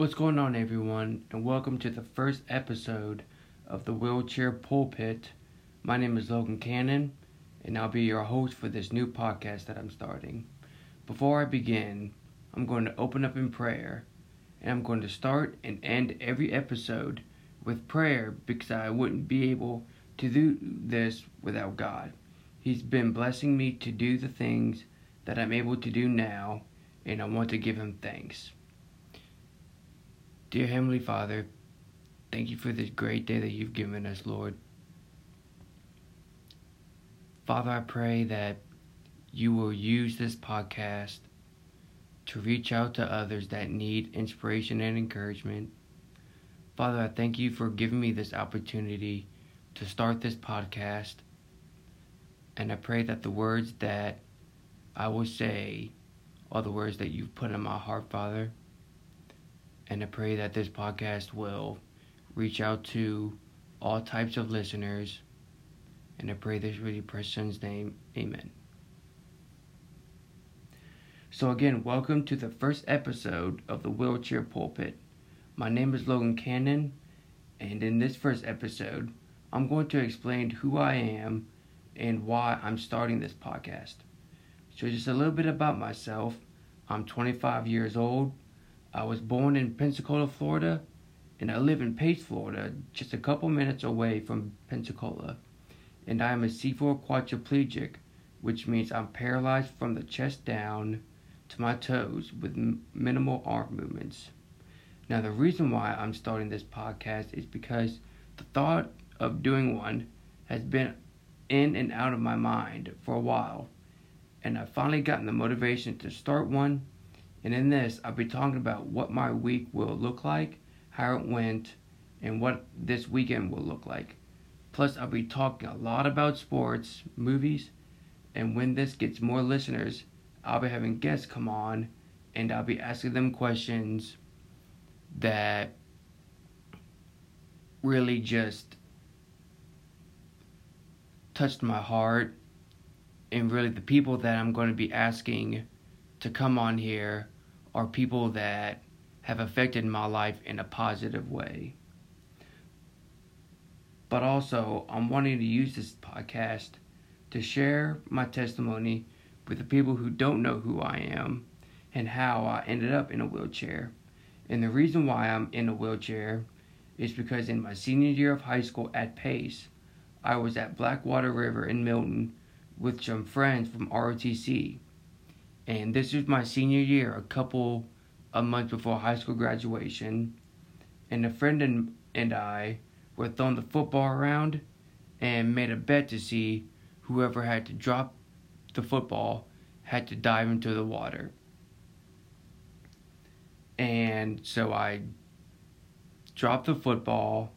What's going on, everyone, and welcome to the first episode of the Wheelchair Pulpit. My name is Logan Cannon, and I'll be your host for this new podcast that I'm starting. Before I begin, I'm going to open up in prayer, and I'm going to start and end every episode with prayer because I wouldn't be able to do this without God. He's been blessing me to do the things that I'm able to do now, and I want to give Him thanks. Dear Heavenly Father, thank you for this great day that you've given us, Lord. Father, I pray that you will use this podcast to reach out to others that need inspiration and encouragement. Father, I thank you for giving me this opportunity to start this podcast. And I pray that the words that I will say are the words that you've put in my heart, Father. And I pray that this podcast will reach out to all types of listeners. And I pray this really precious name. Amen. So, again, welcome to the first episode of the Wheelchair Pulpit. My name is Logan Cannon, and in this first episode, I'm going to explain who I am and why I'm starting this podcast. So, just a little bit about myself. I'm 25 years old. I was born in Pensacola, Florida, and I live in Pace, Florida, just a couple minutes away from Pensacola. And I am a C4 quadriplegic, which means I'm paralyzed from the chest down to my toes with m- minimal arm movements. Now, the reason why I'm starting this podcast is because the thought of doing one has been in and out of my mind for a while, and I've finally gotten the motivation to start one and in this, I'll be talking about what my week will look like, how it went, and what this weekend will look like. Plus, I'll be talking a lot about sports, movies, and when this gets more listeners, I'll be having guests come on and I'll be asking them questions that really just touched my heart and really the people that I'm going to be asking to come on here are people that have affected my life in a positive way. But also, I'm wanting to use this podcast to share my testimony with the people who don't know who I am and how I ended up in a wheelchair. And the reason why I'm in a wheelchair is because in my senior year of high school at Pace, I was at Blackwater River in Milton with some friends from ROTC and this was my senior year, a couple of months before high school graduation. And a friend and, and I were throwing the football around and made a bet to see whoever had to drop the football had to dive into the water. And so I dropped the football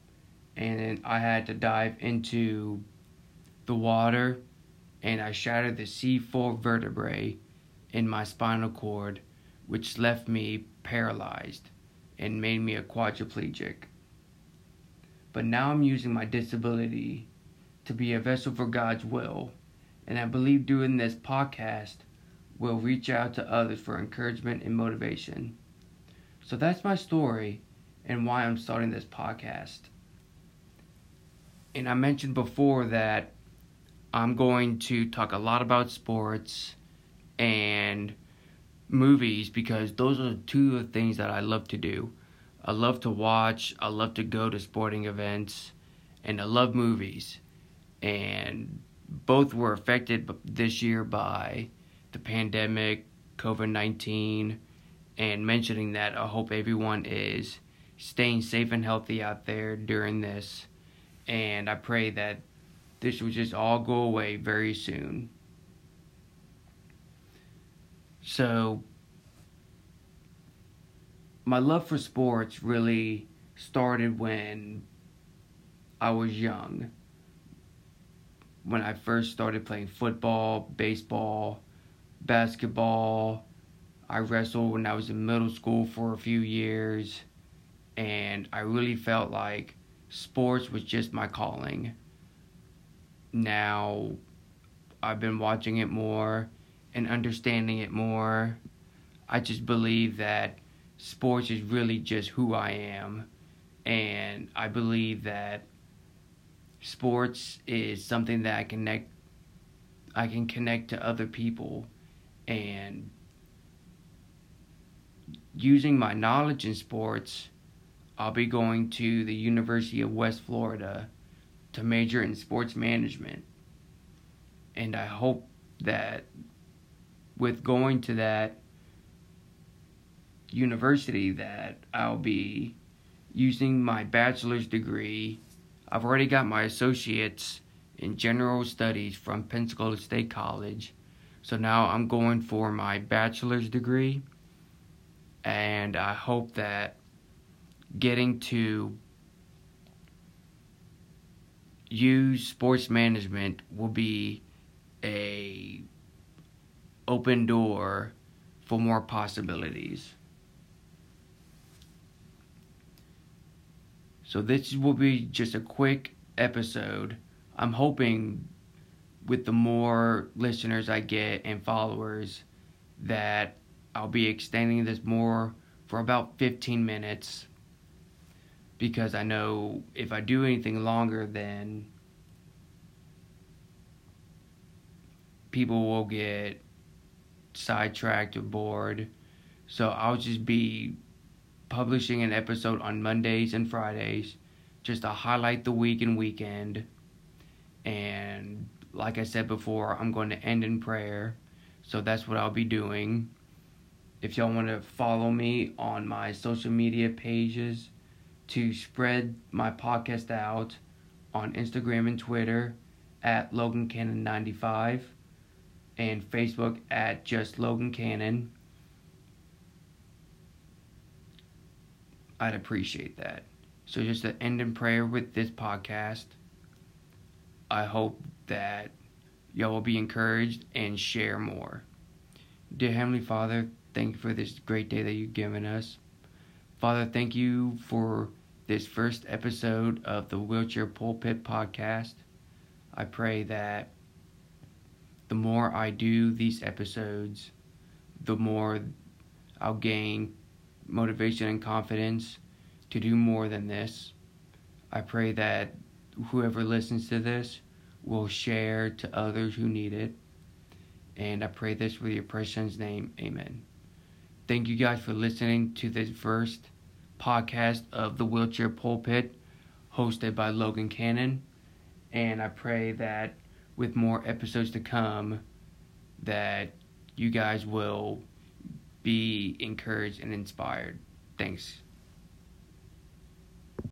and I had to dive into the water and I shattered the C4 vertebrae in my spinal cord, which left me paralyzed and made me a quadriplegic. But now I'm using my disability to be a vessel for God's will, and I believe doing this podcast will reach out to others for encouragement and motivation. So that's my story and why I'm starting this podcast. And I mentioned before that I'm going to talk a lot about sports and movies because those are two of the things that I love to do. I love to watch, I love to go to sporting events, and I love movies. And both were affected this year by the pandemic, COVID 19, and mentioning that I hope everyone is staying safe and healthy out there during this. And I pray that this will just all go away very soon. So, my love for sports really started when I was young. When I first started playing football, baseball, basketball, I wrestled when I was in middle school for a few years, and I really felt like sports was just my calling. Now, I've been watching it more and understanding it more. I just believe that sports is really just who I am. And I believe that sports is something that I connect I can connect to other people and using my knowledge in sports I'll be going to the University of West Florida to major in sports management. And I hope that with going to that university that I'll be using my bachelor's degree. I've already got my associates in general studies from Pensacola State College. So now I'm going for my bachelor's degree and I hope that getting to use sports management will be a open door for more possibilities. So this will be just a quick episode. I'm hoping with the more listeners I get and followers that I'll be extending this more for about 15 minutes because I know if I do anything longer, then people will get sidetracked or bored. So I'll just be publishing an episode on Mondays and Fridays just to highlight the week and weekend. And like I said before, I'm going to end in prayer. So that's what I'll be doing. If y'all want to follow me on my social media pages, to spread my podcast out on Instagram and Twitter at Logan Cannon 95 and Facebook at just Logan Cannon. I'd appreciate that. So just to end in prayer with this podcast. I hope that y'all will be encouraged and share more. Dear Heavenly Father, thank you for this great day that you've given us. Father, thank you for this first episode of the Wheelchair Pulpit podcast. I pray that the more I do these episodes, the more I'll gain motivation and confidence to do more than this. I pray that whoever listens to this will share to others who need it. And I pray this with your precious name. Amen. Thank you guys for listening to this first podcast of the Wheelchair Pulpit, hosted by Logan Cannon. And I pray that with more episodes to come, that you guys will be encouraged and inspired. Thanks.